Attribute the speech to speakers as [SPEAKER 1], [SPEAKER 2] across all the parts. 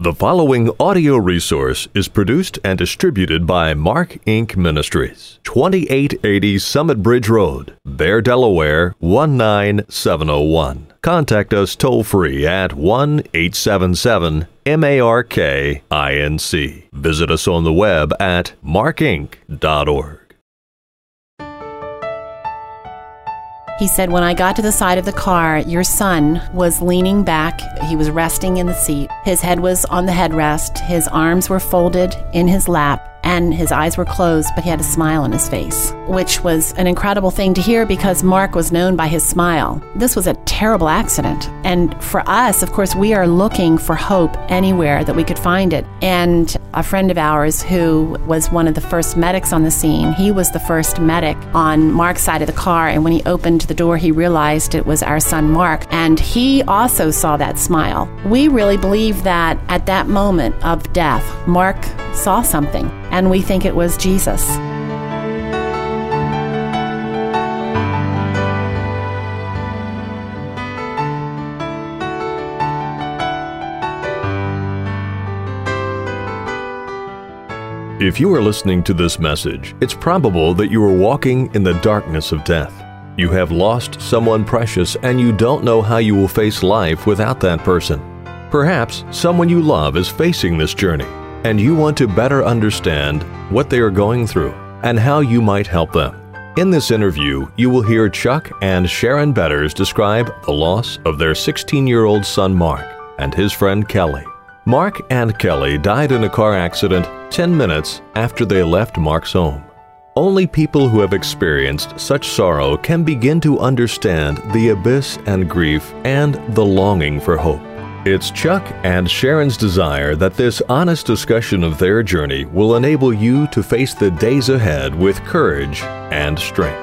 [SPEAKER 1] The following audio resource is produced and distributed by Mark Inc. Ministries, 2880 Summit Bridge Road, Bear, Delaware 19701. Contact us toll free at 1 877 MARK INC. Visit us on the web at markinc.org.
[SPEAKER 2] He said, When I got to the side of the car, your son was leaning back. He was resting in the seat. His head was on the headrest. His arms were folded in his lap and his eyes were closed, but he had a smile on his face, which was an incredible thing to hear because Mark was known by his smile. This was a terrible accident. And for us, of course, we are looking for hope anywhere that we could find it. And a friend of ours who was one of the first medics on the scene, he was the first medic on Mark's side of the car. And when he opened the door, he realized it was our son Mark. And he also saw that smile. We really believe that at that moment of death, Mark saw something, and we think it was Jesus.
[SPEAKER 1] If you are listening to this message, it's probable that you are walking in the darkness of death. You have lost someone precious and you don't know how you will face life without that person. Perhaps someone you love is facing this journey and you want to better understand what they are going through and how you might help them. In this interview, you will hear Chuck and Sharon Betters describe the loss of their 16 year old son Mark and his friend Kelly. Mark and Kelly died in a car accident 10 minutes after they left Mark's home. Only people who have experienced such sorrow can begin to understand the abyss and grief and the longing for hope. It's Chuck and Sharon's desire that this honest discussion of their journey will enable you to face the days ahead with courage and strength.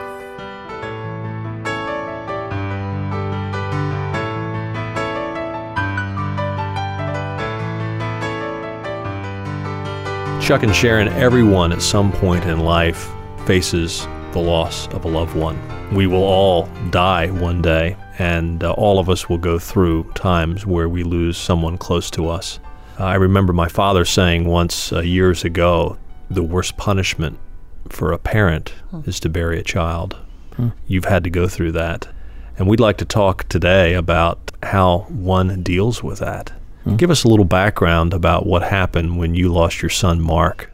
[SPEAKER 1] Chuck and Sharon, everyone at some point in life faces the loss of a loved one. We will all die one day, and uh, all of us will go through times where we lose someone close to us. I remember my father saying once uh, years ago the worst punishment for a parent hmm. is to bury a child. Hmm. You've had to go through that. And we'd like to talk today about how one deals with that. Hmm. Give us a little background about what happened when you lost your son, Mark.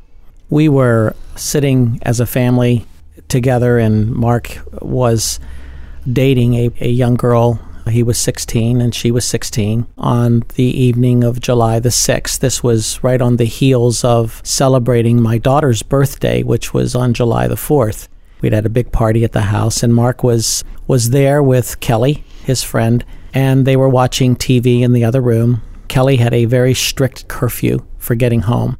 [SPEAKER 3] We were sitting as a family together, and Mark was dating a, a young girl. He was 16 and she was 16 on the evening of July the 6th. This was right on the heels of celebrating my daughter's birthday, which was on July the 4th. We'd had a big party at the house, and Mark was, was there with Kelly, his friend, and they were watching TV in the other room. Kelly had a very strict curfew for getting home.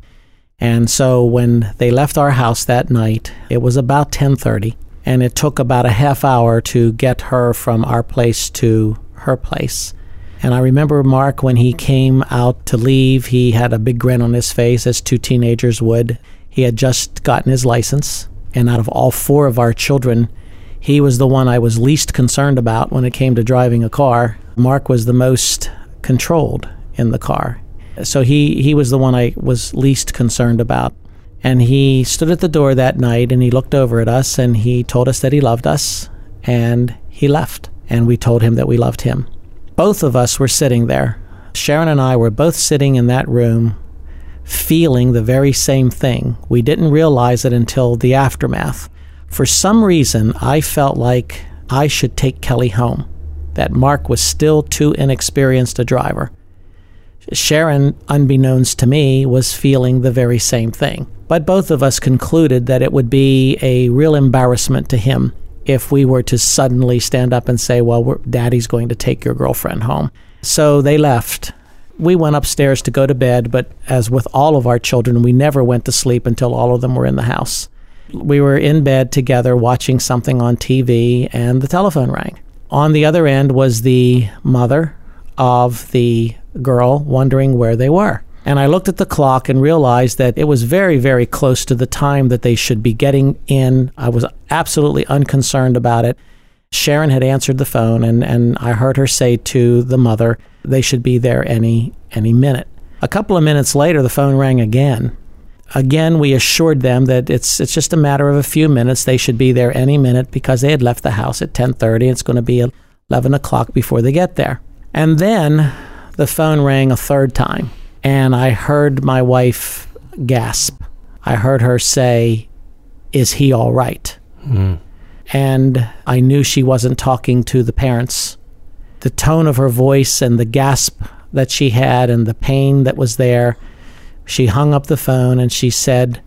[SPEAKER 3] And so when they left our house that night, it was about 10:30 and it took about a half hour to get her from our place to her place. And I remember Mark when he came out to leave, he had a big grin on his face, as two teenagers would. He had just gotten his license, and out of all four of our children, he was the one I was least concerned about when it came to driving a car. Mark was the most controlled in the car. So he, he was the one I was least concerned about. And he stood at the door that night and he looked over at us and he told us that he loved us and he left. And we told him that we loved him. Both of us were sitting there. Sharon and I were both sitting in that room feeling the very same thing. We didn't realize it until the aftermath. For some reason, I felt like I should take Kelly home, that Mark was still too inexperienced a driver. Sharon, unbeknownst to me, was feeling the very same thing. But both of us concluded that it would be a real embarrassment to him if we were to suddenly stand up and say, Well, daddy's going to take your girlfriend home. So they left. We went upstairs to go to bed, but as with all of our children, we never went to sleep until all of them were in the house. We were in bed together watching something on TV, and the telephone rang. On the other end was the mother of the girl wondering where they were. And I looked at the clock and realized that it was very, very close to the time that they should be getting in. I was absolutely unconcerned about it. Sharon had answered the phone, and, and I heard her say to the mother, they should be there any any minute. A couple of minutes later, the phone rang again. Again, we assured them that it's it's just a matter of a few minutes. They should be there any minute because they had left the house at 10:30. It's going to be 11 o'clock before they get there. And then the phone rang a third time, and I heard my wife gasp. I heard her say, "Is he all right?"
[SPEAKER 1] Mm.
[SPEAKER 3] And I knew she wasn't talking to the parents. The tone of her voice and the gasp that she had and the pain that was there, she hung up the phone and she said,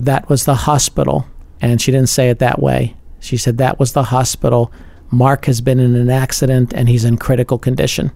[SPEAKER 3] That was the hospital. And she didn't say it that way. She said, That was the hospital. Mark has been in an accident and he's in critical condition.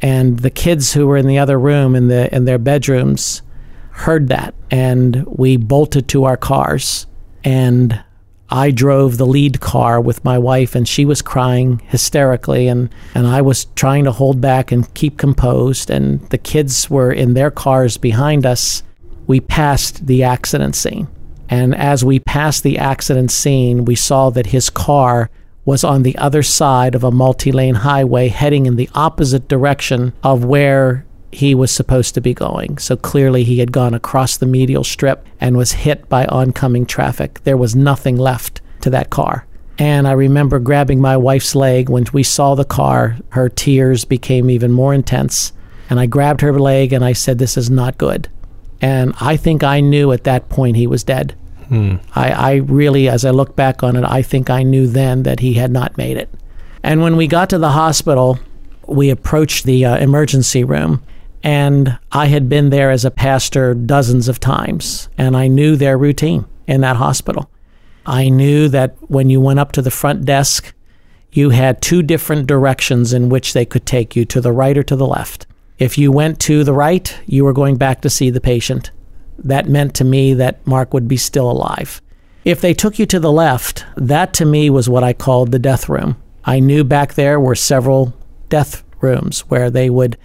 [SPEAKER 3] And the kids who were in the other room in the in their bedrooms heard that and we bolted to our cars and I drove the lead car with my wife and she was crying hysterically and, and I was trying to hold back and keep composed and the kids were in their cars behind us. We passed the accident scene. And as we passed the accident scene, we saw that his car was on the other side of a multi lane highway heading in the opposite direction of where he was supposed to be going. So clearly he had gone across the medial strip and was hit by oncoming traffic. There was nothing left to that car. And I remember grabbing my wife's leg when we saw the car. Her tears became even more intense. And I grabbed her leg and I said, This is not good. And I think I knew at that point he was dead.
[SPEAKER 1] Hmm.
[SPEAKER 3] I, I really, as I look back on it, I think I knew then that he had not made it. And when we got to the hospital, we approached the uh, emergency room, and I had been there as a pastor dozens of times, and I knew their routine in that hospital. I knew that when you went up to the front desk, you had two different directions in which they could take you to the right or to the left. If you went to the right, you were going back to see the patient that meant to me that Mark would be still alive. If they took you to the left, that to me was what I called the death room. I knew back there were several death rooms where they would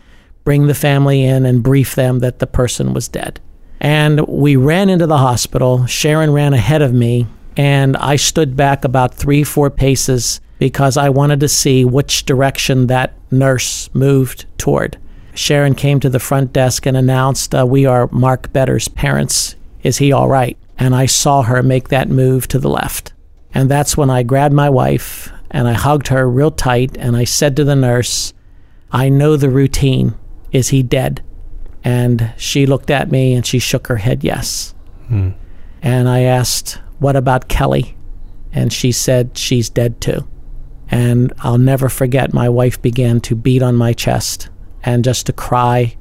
[SPEAKER 3] bring the family in and brief them that the person was dead. And we ran into the hospital. Sharon ran ahead of me, and I stood back about three, four paces because I wanted to see which direction that nurse moved toward. Sharon came to the front desk and announced, uh, We are Mark Betters' parents. Is he all right? And I saw her make that move to the left. And that's when I grabbed my wife and I hugged her real tight and I said to the nurse, I know the routine. Is he dead? And she looked at me and she shook her head yes.
[SPEAKER 1] Hmm.
[SPEAKER 3] And I asked, What about Kelly? And she said, She's dead too. And I'll never forget, my wife began to beat on my chest and just to cry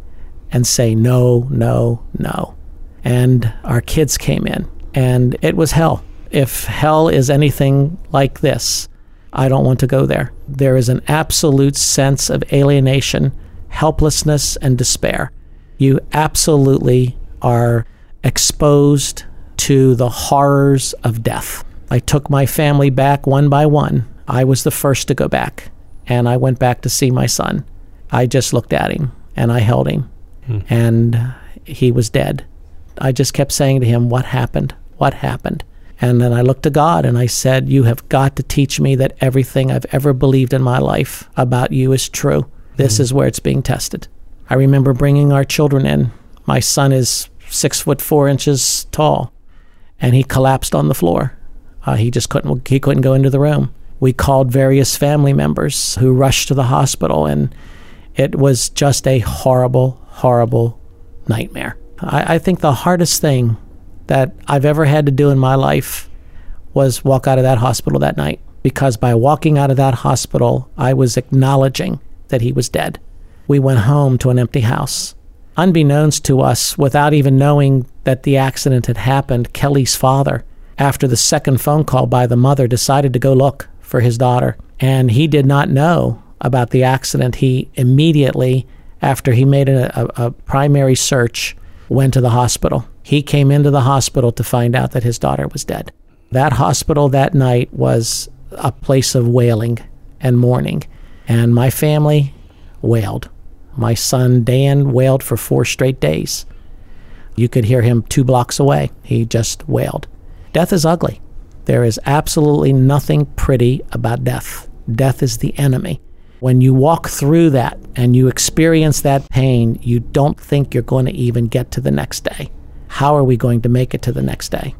[SPEAKER 3] and say no, no, no. And our kids came in, and it was hell. If hell is anything like this, I don't want to go there. There is an absolute sense of alienation, helplessness, and despair. You absolutely are exposed to the horrors of death. I took my family back one by one. I was the first to go back, and I went back to see my son. I just looked at him and I held him,
[SPEAKER 1] Hmm.
[SPEAKER 3] and he was dead. I just kept saying to him, What happened? What happened? And then I looked to God and I said, You have got to teach me that everything I've ever believed in my life about you is true. This is where it's being tested. I remember bringing our children in. My son is six foot four inches tall, and he collapsed on the floor. Uh, he just couldn't. He couldn't go into the room. We called various family members who rushed to the hospital, and it was just a horrible, horrible nightmare. I, I think the hardest thing that I've ever had to do in my life was walk out of that hospital that night. Because by walking out of that hospital, I was acknowledging that he was dead. We went home to an empty house. Unbeknownst to us, without even knowing that the accident had happened, Kelly's father, after the second phone call by the mother, decided to go look for his daughter. And he did not know about the accident. He immediately, after he made a, a, primary search, went to the hospital. He came into the hospital to find out that his daughter was dead. That hospital that night was a place of wailing and mourning. And my family wailed. My son Dan wailed for four straight days. You could hear him two blocks away. He just wailed. Death is ugly. There is absolutely nothing pretty about death. Death is the enemy. When you walk through that and you experience that pain, you don't think you're going to even get to the next day. How are we going to make it to the next day?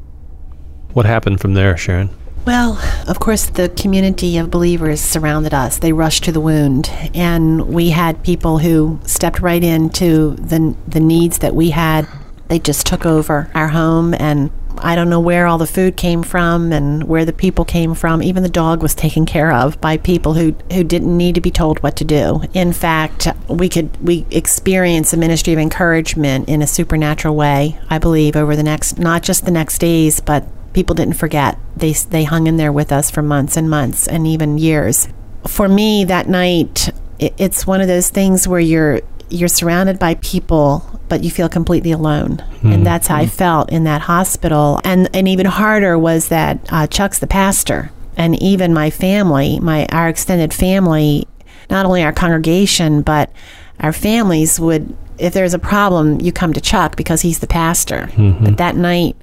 [SPEAKER 4] What happened from there, Sharon?
[SPEAKER 2] Well, of course, the community of believers surrounded us. They rushed to the wound, and we had people who stepped right into the the needs that we had. They just took over our home, and I don't know where all the food came from and where the people came from. Even the dog was taken care of by people who who didn't need to be told what to do. In fact, we could we experience a ministry of encouragement in a supernatural way. I believe over the next not just the next days, but people didn't forget. They they hung in there with us for months and months and even years. For me, that night, it, it's one of those things where you're you're surrounded by people, but you feel completely alone, mm-hmm. and that's how I felt in that hospital. And and even harder was that uh, Chuck's the pastor, and even my family, my our extended family, not only our congregation, but our families would. If there's a problem, you come to Chuck because he's the pastor. Mm-hmm. But that night,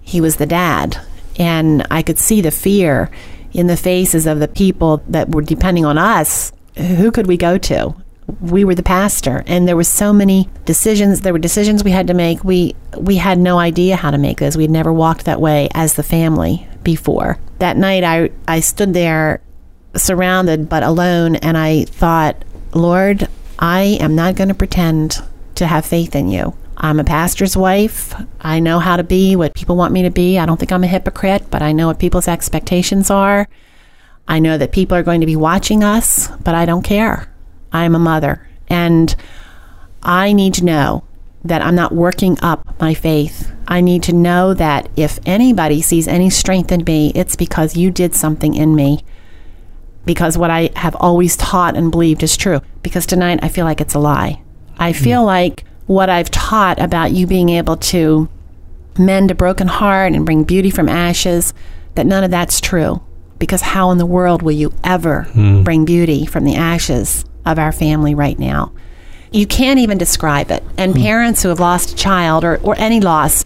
[SPEAKER 2] he was the dad. And I could see the fear in the faces of the people that were depending on us. Who could we go to? We were the pastor, and there were so many decisions. There were decisions we had to make. We we had no idea how to make those. We'd never walked that way as the family before. That night, I I stood there, surrounded but alone, and I thought, Lord, I am not going to pretend to have faith in you. I'm a pastor's wife. I know how to be what people want me to be. I don't think I'm a hypocrite, but I know what people's expectations are. I know that people are going to be watching us, but I don't care. I'm a mother. And I need to know that I'm not working up my faith. I need to know that if anybody sees any strength in me, it's because you did something in me. Because what I have always taught and believed is true. Because tonight I feel like it's a lie. I feel mm. like what I've taught about you being able to mend a broken heart and bring beauty from ashes, that none of that's true. Because how in the world will you ever mm. bring beauty from the ashes of our family right now? You can't even describe it. And mm. parents who have lost a child or, or any loss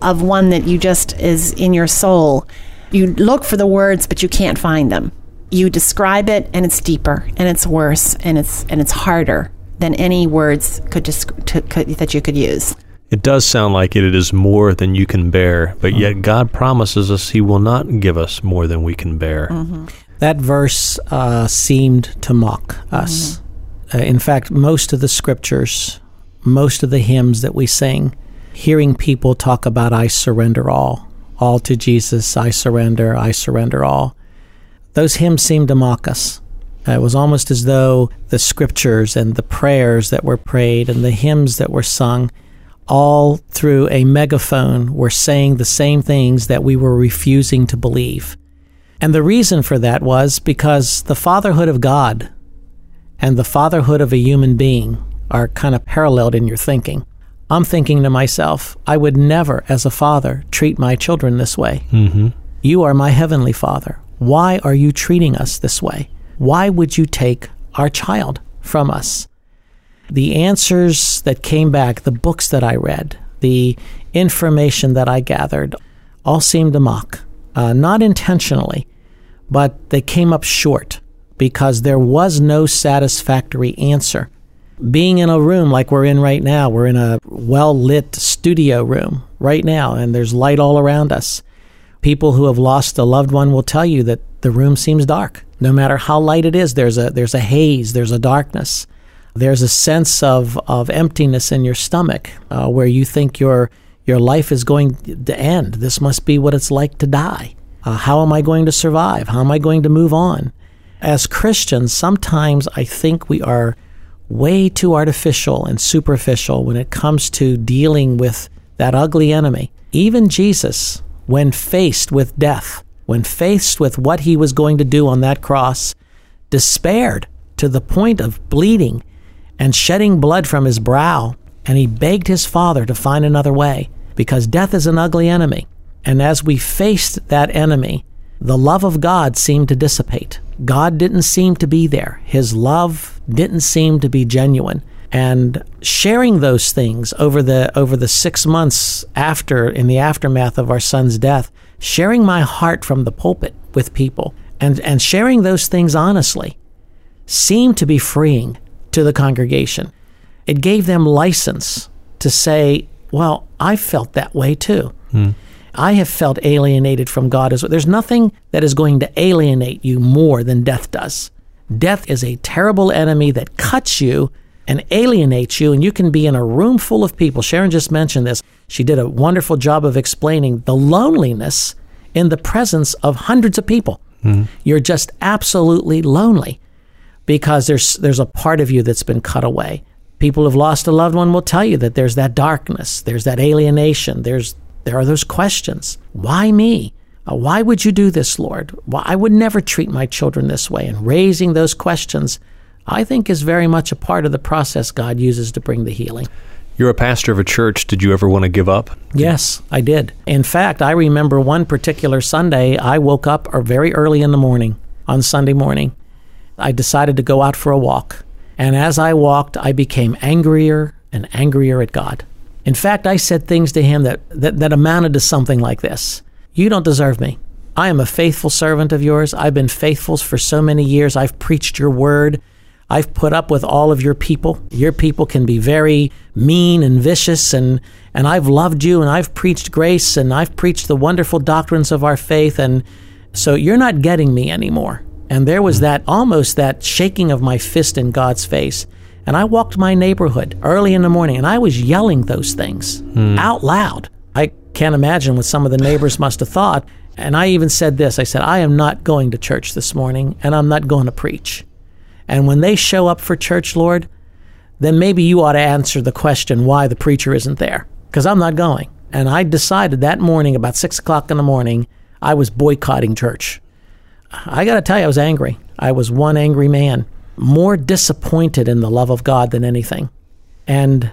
[SPEAKER 2] of one that you just is in your soul, you look for the words, but you can't find them. You describe it and it's deeper and it's worse and it's and it's harder than any words could just could, that you could use.
[SPEAKER 4] It does sound like it, it is more than you can bear, but yet mm-hmm. God promises us He will not give us more than we can bear. Mm-hmm.
[SPEAKER 3] That verse uh, seemed to mock us. Mm-hmm. Uh, in fact, most of the scriptures, most of the hymns that we sing, hearing people talk about, I surrender all, all to Jesus, I surrender, I surrender all, those hymns seemed to mock us. Uh, it was almost as though the scriptures and the prayers that were prayed and the hymns that were sung, all through a megaphone, were saying the same things that we were refusing to believe. And the reason for that was because the fatherhood of God and the fatherhood of a human being are kind of paralleled in your thinking. I'm thinking to myself, I would never, as a father, treat my children this way. Mm-hmm. You are my heavenly father. Why are you treating us this way? Why would you take our child from us? The answers that came back, the books that I read, the information that I gathered, all seemed to mock. Uh, not intentionally, but they came up short because there was no satisfactory answer. Being in a room like we're in right now, we're in a well lit studio room right now, and there's light all around us. People who have lost a loved one will tell you that the room seems dark. No matter how light it is, there's a there's a haze, there's a darkness. There's a sense of, of emptiness in your stomach uh, where you think your your life is going to end. This must be what it's like to die. Uh, how am I going to survive? How am I going to move on? As Christians, sometimes I think we are way too artificial and superficial when it comes to dealing with that ugly enemy. Even Jesus, when faced with death, when faced with what he was going to do on that cross, despaired to the point of bleeding and shedding blood from his brow, and he begged his father to find another way, because death is an ugly enemy. And as we faced that enemy, the love of God seemed to dissipate. God didn't seem to be there. His love didn't seem to be genuine. And sharing those things over the over the 6 months after in the aftermath of our son's death sharing my heart from the pulpit with people and, and sharing those things honestly seemed to be freeing to the congregation. It gave them license to say, Well, I felt that way too. Hmm. I have felt alienated from God as well. There's nothing that is going to alienate you more than death does. Death is a terrible enemy that cuts you and alienates you, and you can be in a room full of people. Sharon just mentioned this. She did a wonderful job of explaining the loneliness in the presence of hundreds of people. Hmm. You're just absolutely lonely because there's there's a part of you that's been cut away. People who've lost a loved one will tell you that there's that darkness, there's that alienation, there's there are those questions. Why me? Uh, why would you do this, Lord? Why I would never treat my children this way. And raising those questions, I think, is very much a part of the process God uses to bring the healing.
[SPEAKER 4] You're a pastor of a church. Did you ever want to give up?
[SPEAKER 3] Yes, I did. In fact, I remember one particular Sunday, I woke up or very early in the morning on Sunday morning. I decided to go out for a walk. And as I walked, I became angrier and angrier at God. In fact, I said things to him that, that, that amounted to something like this You don't deserve me. I am a faithful servant of yours. I've been faithful for so many years. I've preached your word. I've put up with all of your people. Your people can be very mean and vicious, and, and I've loved you, and I've preached grace, and I've preached the wonderful doctrines of our faith, and so you're not getting me anymore. And there was that almost that shaking of my fist in God's face. And I walked my neighborhood early in the morning, and I was yelling those things hmm. out loud. I can't imagine what some of the neighbors must have thought. And I even said this I said, I am not going to church this morning, and I'm not going to preach. And when they show up for church, Lord, then maybe you ought to answer the question why the preacher isn't there, because I'm not going. And I decided that morning, about six o'clock in the morning, I was boycotting church. I got to tell you, I was angry. I was one angry man, more disappointed in the love of God than anything. And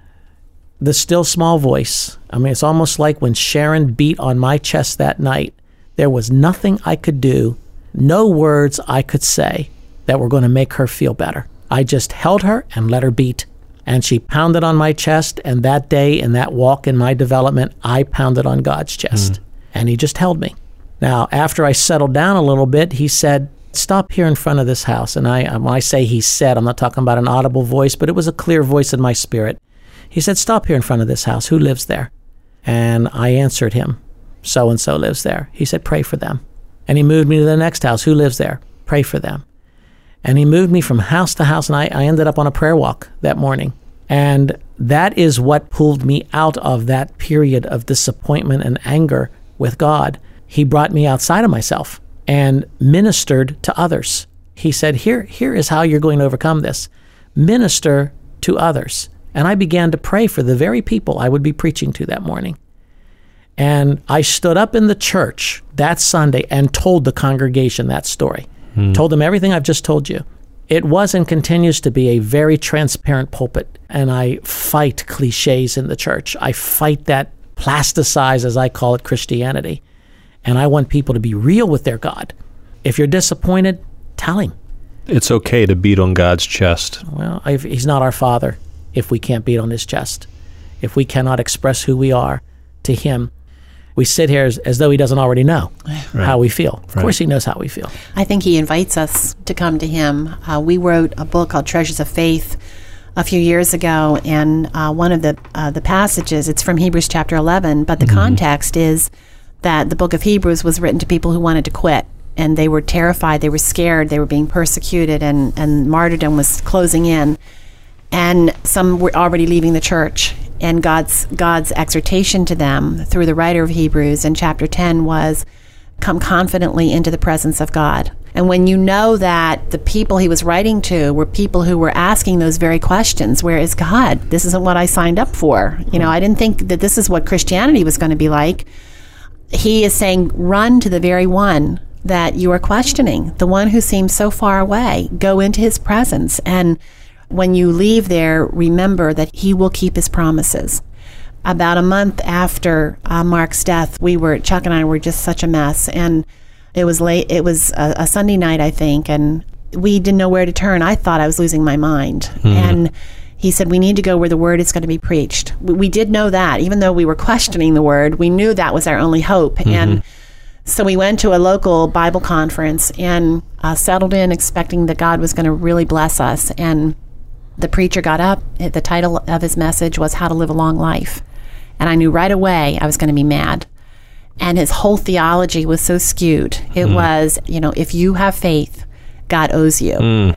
[SPEAKER 3] the still small voice, I mean, it's almost like when Sharon beat on my chest that night, there was nothing I could do, no words I could say that were going to make her feel better. I just held her and let her beat. And she pounded on my chest. And that day, in that walk in my development, I pounded on God's chest. Mm. And He just held me. Now, after I settled down a little bit, He said, Stop here in front of this house. And I, when I say He said, I'm not talking about an audible voice, but it was a clear voice in my spirit. He said, Stop here in front of this house. Who lives there? And I answered him, So and so lives there. He said, Pray for them. And he moved me to the next house. Who lives there? Pray for them. And he moved me from house to house, and I, I ended up on a prayer walk that morning. And that is what pulled me out of that period of disappointment and anger with God. He brought me outside of myself and ministered to others. He said, Here, here is how you're going to overcome this minister to others. And I began to pray for the very people I would be preaching to that morning. And I stood up in the church that Sunday and told the congregation that story. Hmm. Told them everything I've just told you. It was and continues to be a very transparent pulpit. And I fight cliches in the church. I fight that plasticize, as I call it, Christianity. And I want people to be real with their God. If you're disappointed, tell him.
[SPEAKER 4] It's okay to beat on God's chest.
[SPEAKER 3] Well, if he's not our father if we can't beat on his chest. If we cannot express who we are to him, we sit here as, as though he doesn't already know how we feel. Of course, he knows how we feel.
[SPEAKER 2] I think he invites us to come to him. Uh, we wrote a book called Treasures of Faith a few years ago, and uh, one of the uh, the passages it's from Hebrews chapter eleven, but the context is that the book of Hebrews was written to people who wanted to quit. And they were terrified, they were scared, they were being persecuted, and, and martyrdom was closing in. And some were already leaving the church. And God's God's exhortation to them through the writer of Hebrews in chapter 10 was come confidently into the presence of God. And when you know that the people he was writing to were people who were asking those very questions, where is God? This isn't what I signed up for. You know, I didn't think that this is what Christianity was going to be like. He is saying, run to the very one that you are questioning, the one who seems so far away. Go into his presence. And when you leave there, remember that he will keep his promises. About a month after uh, Mark's death, we were, Chuck and I were just such a mess. And it was late, it was a, a Sunday night, I think, and we didn't know where to turn. I thought I was losing my mind. And he said, We need to go where the word is going to be preached. We, we did know that, even though we were questioning the word, we knew that was our only hope. And So we went to a local Bible conference and uh, settled in, expecting that God was going to really bless us. And the preacher got up. The title of his message was How to Live a Long Life. And I knew right away I was going to be mad. And his whole theology was so skewed. It mm. was, you know, if you have faith, God owes you. Mm.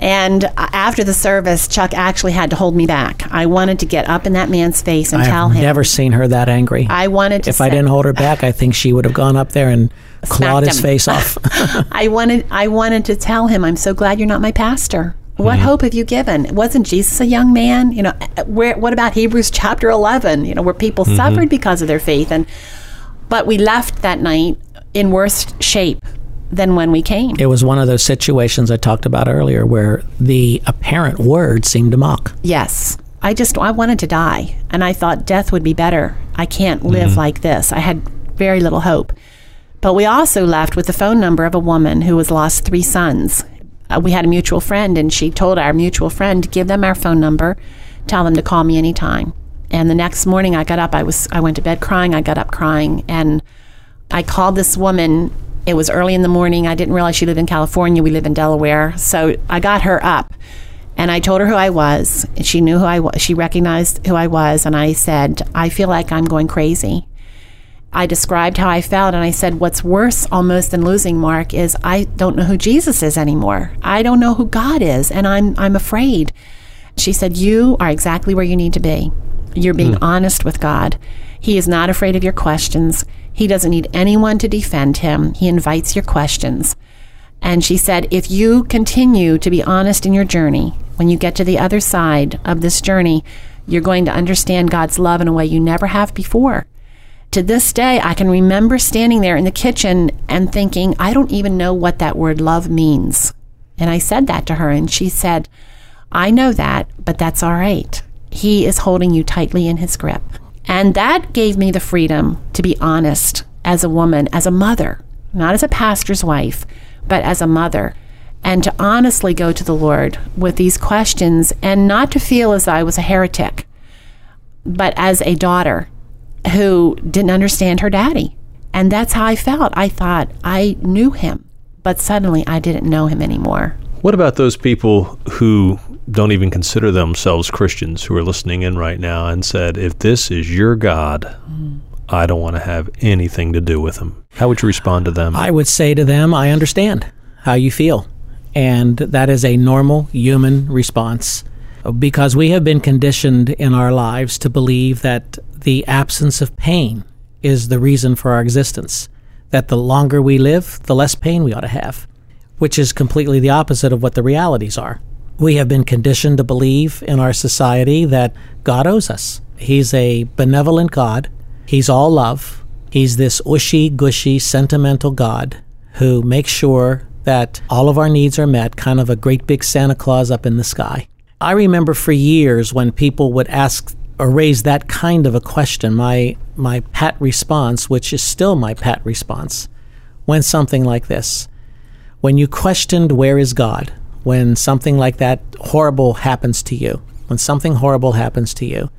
[SPEAKER 2] And after the service, Chuck actually had to hold me back. I wanted to get up in that man's face and
[SPEAKER 3] I
[SPEAKER 2] tell him.
[SPEAKER 3] I've never seen her that angry.
[SPEAKER 2] I wanted to.
[SPEAKER 3] If say, I didn't hold her back, I think she would have gone up there and clawed his face off.
[SPEAKER 2] I wanted. I wanted to tell him, "I'm so glad you're not my pastor." What mm-hmm. hope have you given? Wasn't Jesus a young man? You know, where, what about Hebrews chapter 11, you know, where people mm-hmm. suffered because of their faith? And But we left that night in worse shape than when we came.
[SPEAKER 3] It was one of those situations I talked about earlier where the apparent word seemed to mock.
[SPEAKER 2] Yes. I just I wanted to die and I thought death would be better. I can't live mm-hmm. like this. I had very little hope. But we also left with the phone number of a woman who has lost three sons. Uh, we had a mutual friend and she told our mutual friend give them our phone number, tell them to call me anytime. And the next morning I got up I was I went to bed crying, I got up crying and I called this woman it was early in the morning. I didn't realize she lived in California. We live in Delaware. So I got her up and I told her who I was. She knew who I was. She recognized who I was. And I said, I feel like I'm going crazy. I described how I felt and I said, What's worse almost than losing Mark is I don't know who Jesus is anymore. I don't know who God is, and I'm, I'm afraid. She said, You are exactly where you need to be. You're being mm. honest with God. He is not afraid of your questions. He doesn't need anyone to defend him. He invites your questions. And she said, if you continue to be honest in your journey, when you get to the other side of this journey, you're going to understand God's love in a way you never have before. To this day, I can remember standing there in the kitchen and thinking, I don't even know what that word love means. And I said that to her, and she said, I know that, but that's all right. He is holding you tightly in his grip. And that gave me the freedom to be honest as a woman, as a mother, not as a pastor's wife, but as a mother, and to honestly go to the Lord with these questions and not to feel as I was a heretic, but as a daughter who didn't understand her daddy. And that's how I felt. I thought I knew him, but suddenly I didn't know him anymore.
[SPEAKER 4] What about those people who don't even consider themselves Christians who are listening in right now and said, if this is your God, mm. I don't want to have anything to do with him. How would you respond to them?
[SPEAKER 3] I would say to them, I understand how you feel. And that is a normal human response because we have been conditioned in our lives to believe that the absence of pain is the reason for our existence. That the longer we live, the less pain we ought to have, which is completely the opposite of what the realities are. We have been conditioned to believe in our society that God owes us. He's a benevolent God. He's all love. He's this ushy, gushy, sentimental God who makes sure that all of our needs are met, kind of a great big Santa Claus up in the sky. I remember for years when people would ask or raise that kind of a question, my, my pat response, which is still my pat response, went something like this When you questioned, Where is God? When something like that horrible happens to you, when something horrible happens to you,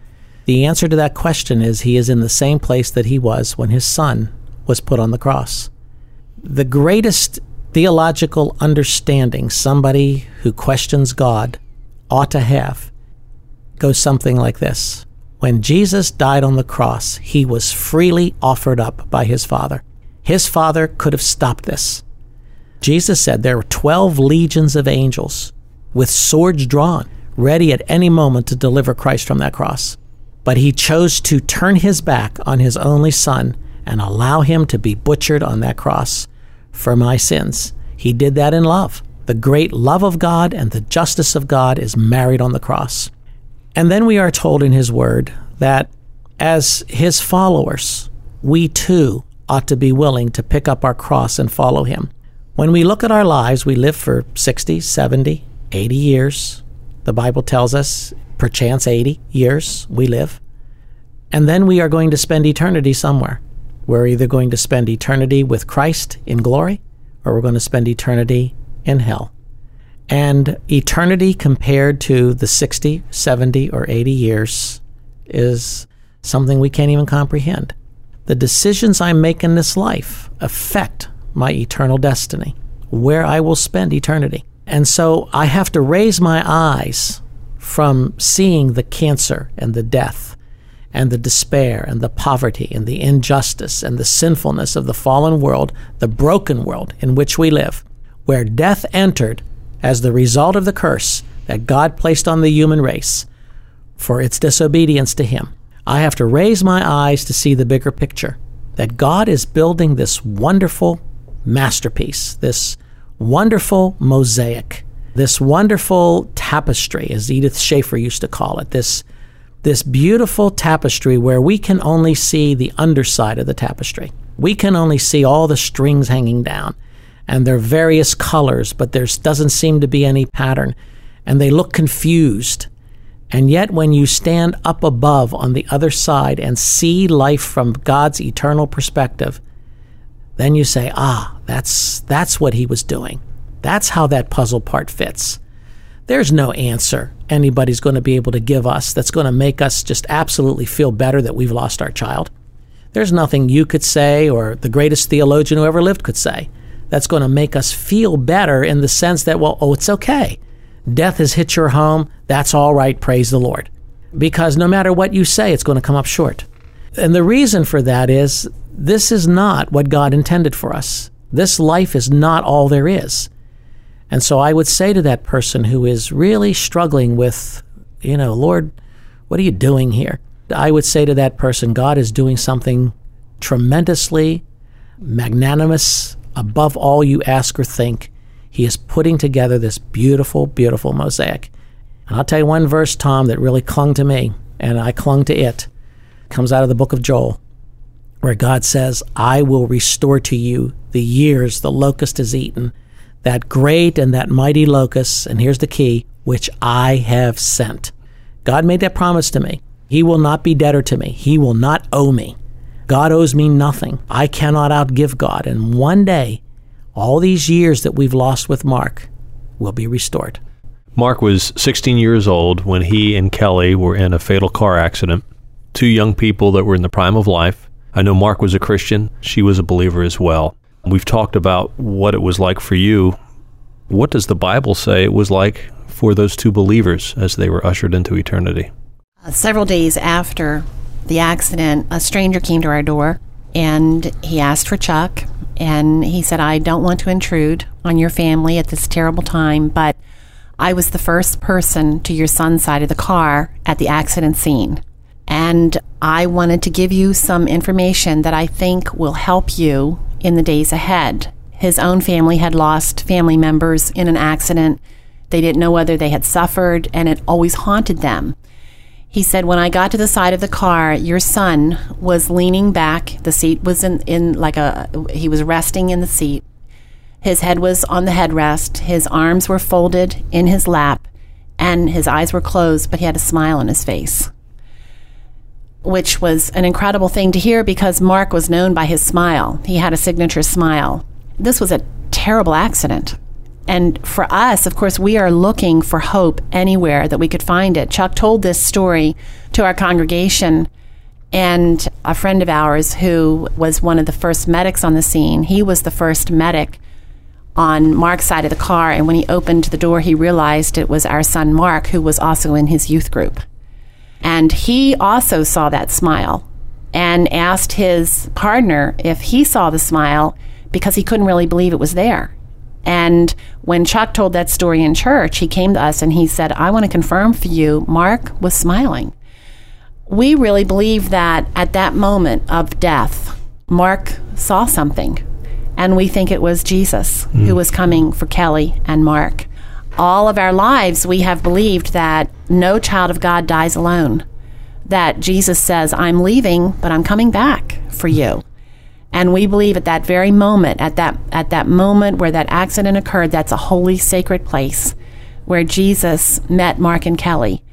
[SPEAKER 3] the answer to that question is he is in the same place that he was when his son was put on the cross. The greatest theological understanding somebody who questions God ought to have goes something like this. When Jesus died on the cross, he was freely offered up by his Father. His Father could have stopped this. Jesus said there were 12 legions of angels with swords drawn, ready at any moment to deliver Christ from that cross. But he chose to turn his back on his only son and allow him to be butchered on that cross for my sins. He did that in love. The great love of God and the justice of God is married on the cross. And then we are told in his word that as his followers, we too ought to be willing to pick up our cross and follow him. When we look at our lives, we live for 60, 70, 80 years. The Bible tells us, perchance 80 years we live. And then we are going to spend eternity somewhere. We're either going to spend eternity with Christ in glory or we're going to spend eternity in hell. And eternity compared to the 60, 70, or 80 years is something we can't even comprehend. The decisions I make in this life affect my eternal destiny, where I will spend eternity. And so I have to raise my eyes from seeing the cancer and the death and the despair and the poverty and the injustice and the sinfulness of the fallen world, the broken world in which we live, where death entered as the result of the curse that God placed on the human race for its disobedience to Him. I have to raise my eyes to see the bigger picture that God is building this wonderful masterpiece, this wonderful mosaic, this wonderful tapestry, as Edith Schaeffer used to call it, this this beautiful tapestry where we can only see the underside of the tapestry. We can only see all the strings hanging down and their various colors, but there doesn't seem to be any pattern and they look confused. And yet, when you stand up above on the other side and see life from God's eternal perspective, then you say, ah, that's, that's what he was doing. That's how that puzzle part fits. There's no answer anybody's going to be able to give us that's going to make us just absolutely feel better that we've lost our child. There's nothing you could say or the greatest theologian who ever lived could say that's going to make us feel better in the sense that, well, oh, it's okay. Death has hit your home. That's all right. Praise the Lord. Because no matter what you say, it's going to come up short. And the reason for that is this is not what God intended for us. This life is not all there is. And so I would say to that person who is really struggling with, you know, Lord, what are you doing here? I would say to that person, God is doing something tremendously magnanimous, above all you ask or think. He is putting together this beautiful, beautiful mosaic. And I'll tell you one verse, Tom, that really clung to me, and I clung to it. it comes out of the book of Joel, where God says, I will restore to you the years the locust has eaten that great and that mighty locust, and here's the key, which I have sent. God made that promise to me. He will not be debtor to me. He will not owe me. God owes me nothing. I cannot outgive God. And one day, all these years that we've lost with Mark will be restored.
[SPEAKER 4] Mark was 16 years old when he and Kelly were in a fatal car accident. Two young people that were in the prime of life. I know Mark was a Christian. She was a believer as well. We've talked about what it was like for you. What does the Bible say it was like for those two believers as they were ushered into eternity?
[SPEAKER 2] Uh, several days after the accident, a stranger came to our door and he asked for Chuck. And he said, I don't want to intrude on your family at this terrible time, but I was the first person to your son's side of the car at the accident scene. And I wanted to give you some information that I think will help you in the days ahead. His own family had lost family members in an accident. They didn't know whether they had suffered, and it always haunted them. He said, When I got to the side of the car, your son was leaning back. The seat was in, in like a, he was resting in the seat. His head was on the headrest. His arms were folded in his lap, and his eyes were closed, but he had a smile on his face which was an incredible thing to hear because Mark was known by his smile. He had a signature smile. This was a terrible accident. And for us, of course, we are looking for hope anywhere that we could find it. Chuck told this story to our congregation, and a friend of ours who was one of the first medics on the scene, he was the first medic on Mark's side of the car. And when he opened the door, he realized it was our son Mark, who was also in his youth group. And he also saw that smile and asked his partner if he saw the smile because he couldn't really believe it was there. And when Chuck told that story in church, he came to us and he said, I want to confirm for you, Mark was smiling. We really believe that at that moment of death, Mark saw something. And we think it was Jesus mm. who was coming for Kelly and Mark all of our lives, we have believed that no child of God dies alone. That Jesus says, I'm leaving, but I'm coming back for you. And we believe at that very moment, at that, at that moment where that accident occurred, that's a holy, sacred place where Jesus met Mark and Kelly.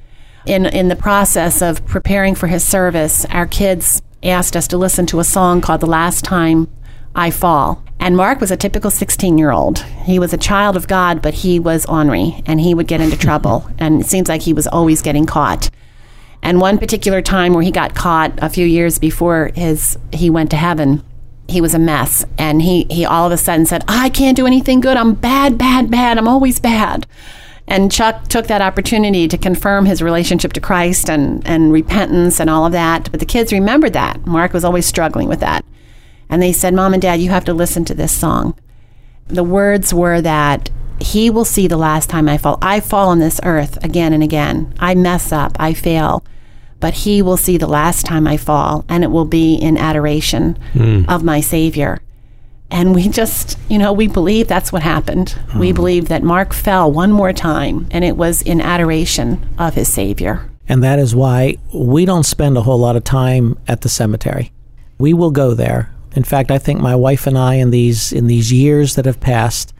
[SPEAKER 2] In, in the process of preparing for his service, our kids asked us to listen to a song called The Last Time I Fall. And Mark was a typical 16 year old. He was a child of God, but he was ornery and he would get into trouble. And it seems like he was always getting caught. And one particular time where he got caught a few years before his he went to heaven, he was a mess and he he all of a sudden said, "I can't do anything good. I'm bad, bad, bad. I'm always bad." And Chuck took that opportunity to confirm his relationship to Christ and, and repentance and all of that. But the kids remembered that. Mark was always struggling with that. And they said, Mom and Dad, you have to listen to this song. The words were that he will see the last time I fall. I fall on this earth again and again. I mess up, I fail. But he will see the last time I fall, and it will be in adoration mm. of my Savior. And we just, you know, we believe that's what happened. Mm. We believe that Mark fell one more time, and it was in adoration of his Savior.
[SPEAKER 3] And that is why we don't spend a whole lot of time at the cemetery. We will go there. In fact, I think my wife and I, in these in these years that have passed,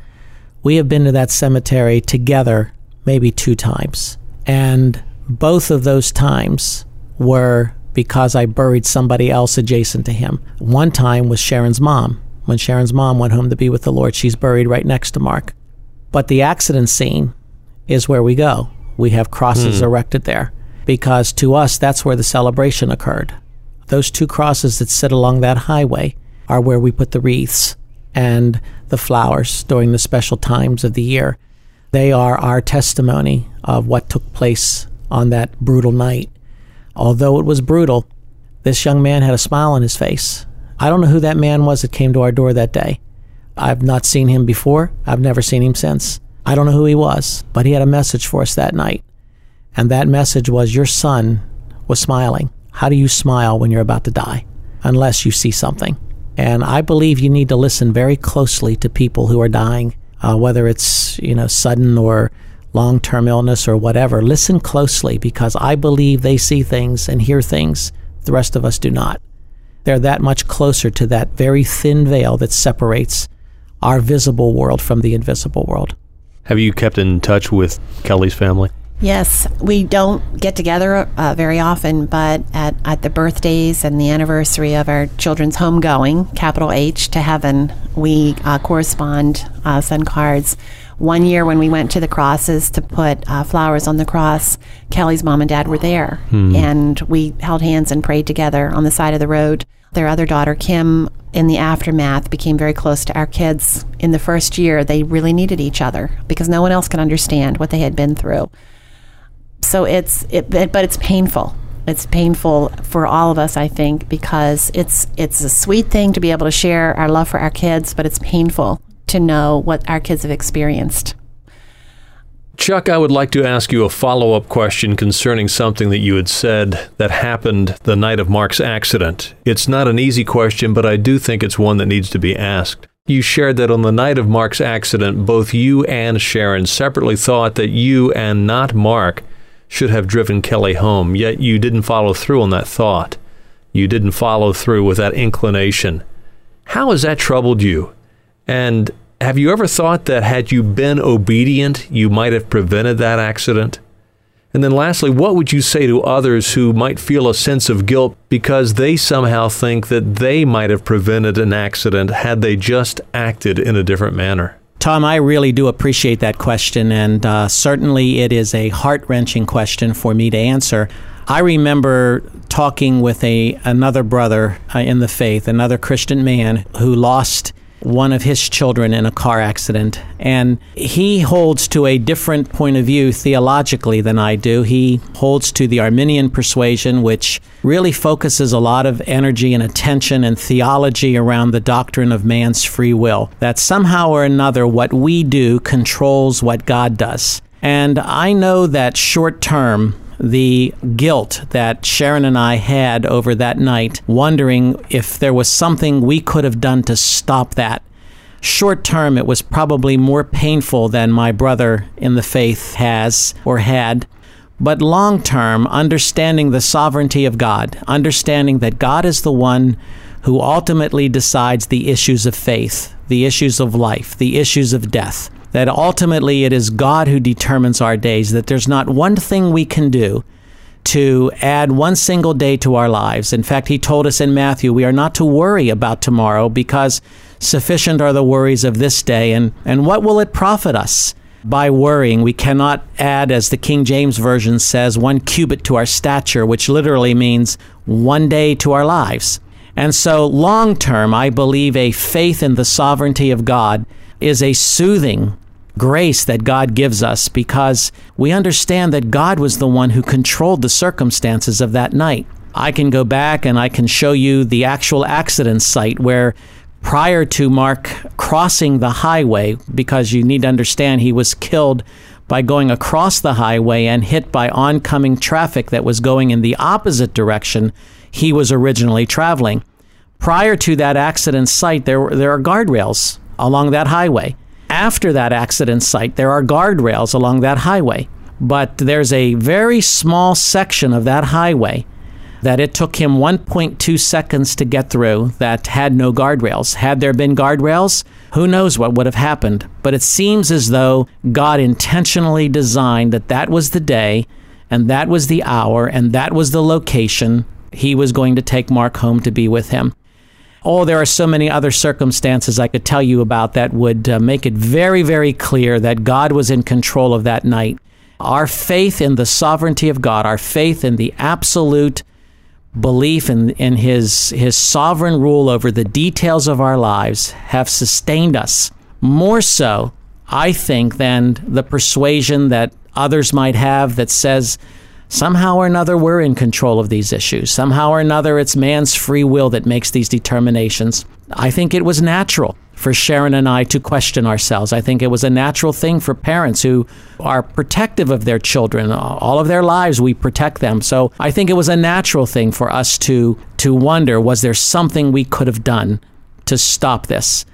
[SPEAKER 3] we have been to that cemetery together maybe two times. And both of those times were because I buried somebody else adjacent to him. One time was Sharon's mom. When Sharon's mom went home to be with the Lord, she's buried right next to Mark. But the accident scene is where we go. We have crosses hmm. erected there because to us, that's where the celebration occurred. Those two crosses that sit along that highway are where we put the wreaths and the flowers during the special times of the year. They are our testimony of what took place on that brutal night. Although it was brutal, this young man had a smile on his face. I don't know who that man was that came to our door that day. I've not seen him before. I've never seen him since. I don't know who he was, but he had a message for us that night. And that message was Your son was smiling. How do you smile when you're about to die? Unless you see something. And I believe you need to listen very closely to people who are dying, uh, whether it's you know sudden or long-term illness or whatever. Listen closely because I believe they see things and hear things the rest of us do not. They're that much closer to that very thin veil that separates our visible world from the invisible world.
[SPEAKER 4] Have you kept in touch with Kelly's family?
[SPEAKER 2] Yes, we don't get together uh, very often, but at, at the birthdays and the anniversary of our children's homegoing, capital H, to heaven, we uh, correspond, uh, send cards. One year when we went to the crosses to put uh, flowers on the cross, Kelly's mom and dad were there, hmm. and we held hands and prayed together on the side of the road. Their other daughter, Kim, in the aftermath became very close to our kids. In the first year, they really needed each other because no one else could understand what they had been through so it's it, but it's painful it's painful for all of us i think because it's it's a sweet thing to be able to share our love for our kids but it's painful to know what our kids have experienced
[SPEAKER 1] Chuck, I would like to ask you a follow up question concerning something that you had said that happened the night of Mark's accident. It's not an easy question, but I do think it's one that needs to be asked. You shared that on the night of Mark's accident, both you and Sharon separately thought that you and not Mark should have driven Kelly home, yet you didn't follow through on that thought. You didn't follow through with that inclination. How has that troubled you? And have you ever thought that had you been obedient, you might have prevented that accident? And then lastly, what would you say to others who might feel a sense of guilt because they somehow think that they might have prevented an accident had they just acted in a different manner?
[SPEAKER 3] Tom, I really do appreciate that question, and uh, certainly it is a heart wrenching question for me to answer. I remember talking with a another brother uh, in the faith, another Christian man who lost one of his children in a car accident. And he holds to a different point of view theologically than I do. He holds to the Arminian persuasion, which really focuses a lot of energy and attention and theology around the doctrine of man's free will. That somehow or another, what we do controls what God does. And I know that short term, the guilt that Sharon and I had over that night, wondering if there was something we could have done to stop that. Short term, it was probably more painful than my brother in the faith has or had. But long term, understanding the sovereignty of God, understanding that God is the one who ultimately decides the issues of faith, the issues of life, the issues of death that ultimately it is God who determines our days, that there's not one thing we can do to add one single day to our lives. In fact, he told us in Matthew, we are not to worry about tomorrow because sufficient are the worries of this day, and, and what will it profit us? by worrying. We cannot add, as the King James Version says, one cubit to our stature, which literally means one day to our lives. And so, long term, I believe a faith in the sovereignty of God is a soothing grace that God gives us because we understand that God was the one who controlled the circumstances of that night. I can go back and I can show you the actual accident site where prior to Mark crossing the highway, because you need to understand he was killed by going across the highway and hit by oncoming traffic that was going in the opposite direction he was originally traveling. Prior to that accident site, there, there are guardrails along that highway. After that accident site, there are guardrails along that highway. But there's a very small section of that highway that it took him 1.2 seconds to get through that had no guardrails. Had there been guardrails, who knows what would have happened. But it seems as though God intentionally designed that that was the day and that was the hour and that was the location he was going to take Mark home to be with him. Oh, there are so many other circumstances I could tell you about that would uh, make it very, very clear that God was in control of that night. Our faith in the sovereignty of God, our faith in the absolute belief in, in his, his sovereign rule over the details of our lives have sustained us more so, I think, than the persuasion that others might have that says somehow or another we're in control of these issues. Somehow or another it's man's free will that makes these determinations. I think it was natural for Sharon and I to question ourselves. I think it was a natural thing for parents who are protective of their children. All of their lives we protect them. So I think it was a natural thing for us to to wonder was there something we could have done to stop this?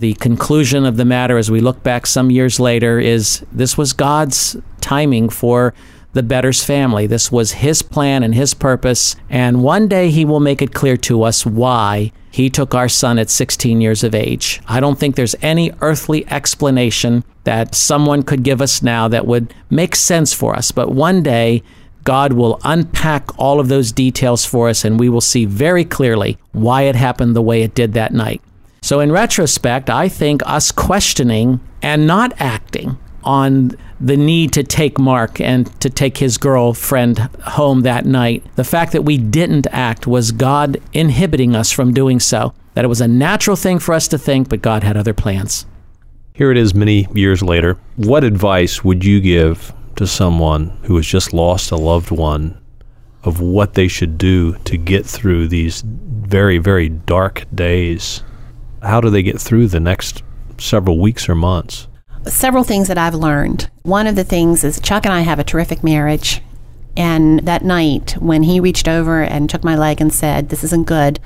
[SPEAKER 3] The conclusion of the matter as we look back some years later is this was God's timing for the Betters family. This was his plan and his purpose, and one day he will make it clear to us why he took our son at 16 years of age. I don't think there's any earthly explanation that someone could give us now that would make sense for us. But one day, God will unpack all of those details for us, and we will see very clearly why it happened the way it did that night. So, in retrospect, I think us questioning and not acting on the need to take Mark and to take his girlfriend home that night. The fact that we didn't act was God inhibiting us from doing so. That it was a natural thing for us to think, but God had other plans.
[SPEAKER 4] Here it is many years later. What advice would you give to someone who has just lost a loved one of what they should do to get through these very, very dark days? How do they get through the next several weeks or months?
[SPEAKER 2] Several things that I've learned. One of the things is Chuck and I have a terrific marriage. And that night, when he reached over and took my leg and said, This isn't good,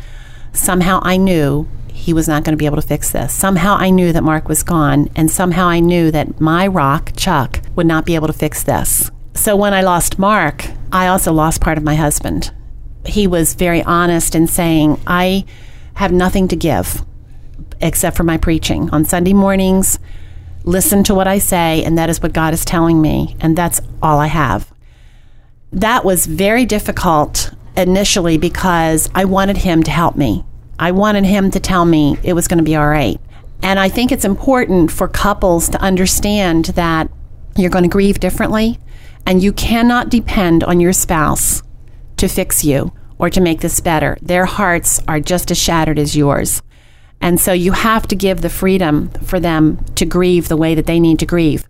[SPEAKER 2] somehow I knew he was not going to be able to fix this. Somehow I knew that Mark was gone. And somehow I knew that my rock, Chuck, would not be able to fix this. So when I lost Mark, I also lost part of my husband. He was very honest in saying, I have nothing to give except for my preaching. On Sunday mornings, listen to what I say, and that is what God is telling me, and that's all I have. That was very difficult initially because I wanted him to help me. I wanted him to tell me it was going to be all right. And I think it's important for couples to understand that you're going to grieve differently, and you cannot depend on your spouse to fix you or to make this better. Their hearts are just as shattered as yours. And so you have to give the freedom for them to grieve the way that they need to grieve.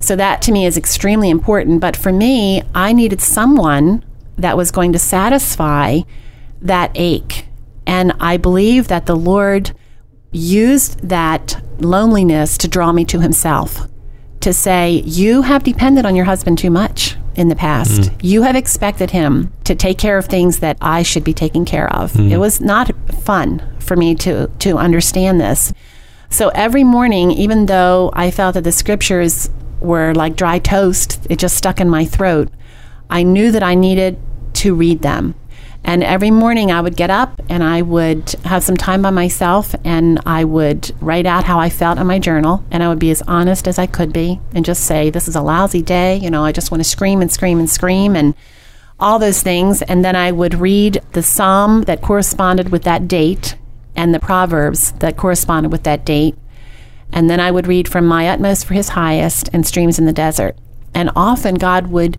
[SPEAKER 2] So that to me is extremely important. But for me, I needed someone that was going to satisfy that ache. And I believe that the Lord used that loneliness to draw me to Himself, to say, You have depended on your husband too much in the past. Mm. You have expected him to take care of things that I should be taking care of. Mm. It was not fun for me to to understand this. So every morning, even though I felt that the scriptures were like dry toast, it just stuck in my throat. I knew that I needed to read them. And every morning I would get up and I would have some time by myself and I would write out how I felt in my journal and I would be as honest as I could be and just say, This is a lousy day. You know, I just want to scream and scream and scream and all those things. And then I would read the psalm that corresponded with that date and the proverbs that corresponded with that date. And then I would read from My Utmost for His Highest and Streams in the Desert. And often God would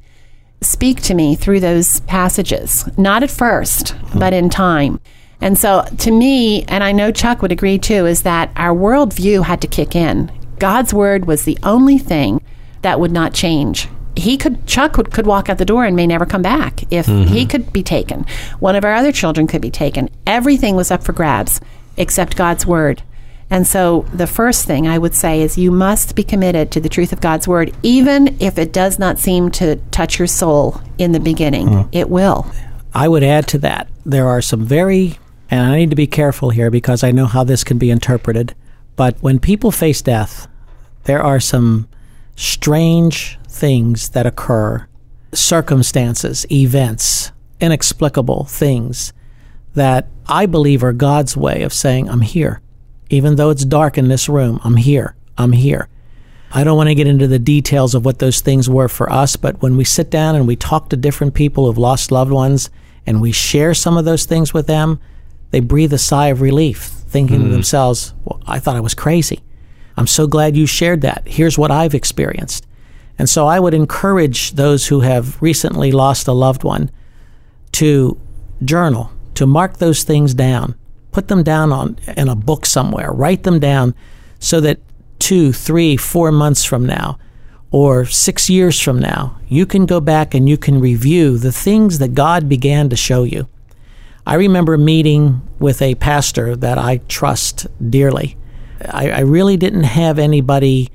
[SPEAKER 2] speak to me through those passages, not at first, but in time. And so to me, and I know Chuck would agree too, is that our worldview had to kick in. God's word was the only thing that would not change. He could, Chuck could, could walk out the door and may never come back if he mm-hmm. could be taken. One of our other children could be taken. Everything was up for grabs except God's word. And so the first thing I would say is you must be committed to the truth of God's word, even if it does not seem to touch your soul in the beginning. Hmm. It will.
[SPEAKER 3] I would add to that, there are some very, and I need to be careful here because I know how this can be interpreted, but when people face death, there are some strange things that occur, circumstances, events, inexplicable things that I believe are God's way of saying, I'm here. Even though it's dark in this room, I'm here. I'm here. I don't want to get into the details of what those things were for us, but when we sit down and we talk to different people who've lost loved ones and we share some of those things with them, they breathe a sigh of relief, thinking to hmm. themselves, well, I thought I was crazy. I'm so glad you shared that. Here's what I've experienced. And so I would encourage those who have recently lost a loved one to journal, to mark those things down, put them down on in a book somewhere, write them down so that two, three, four months from now, or six years from now, you can go back and you can review the things that God began to show you. I remember meeting with a pastor that I trust dearly. I, I really didn't have anybody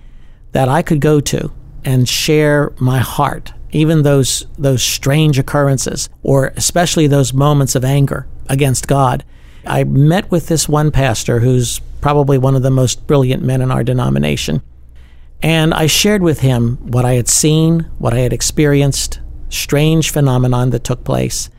[SPEAKER 3] that I could go to and share my heart, even those those strange occurrences, or especially those moments of anger against God. I met with this one pastor who's probably one of the most brilliant men in our denomination. And I shared with him what I had seen, what I had experienced, strange phenomenon that took place,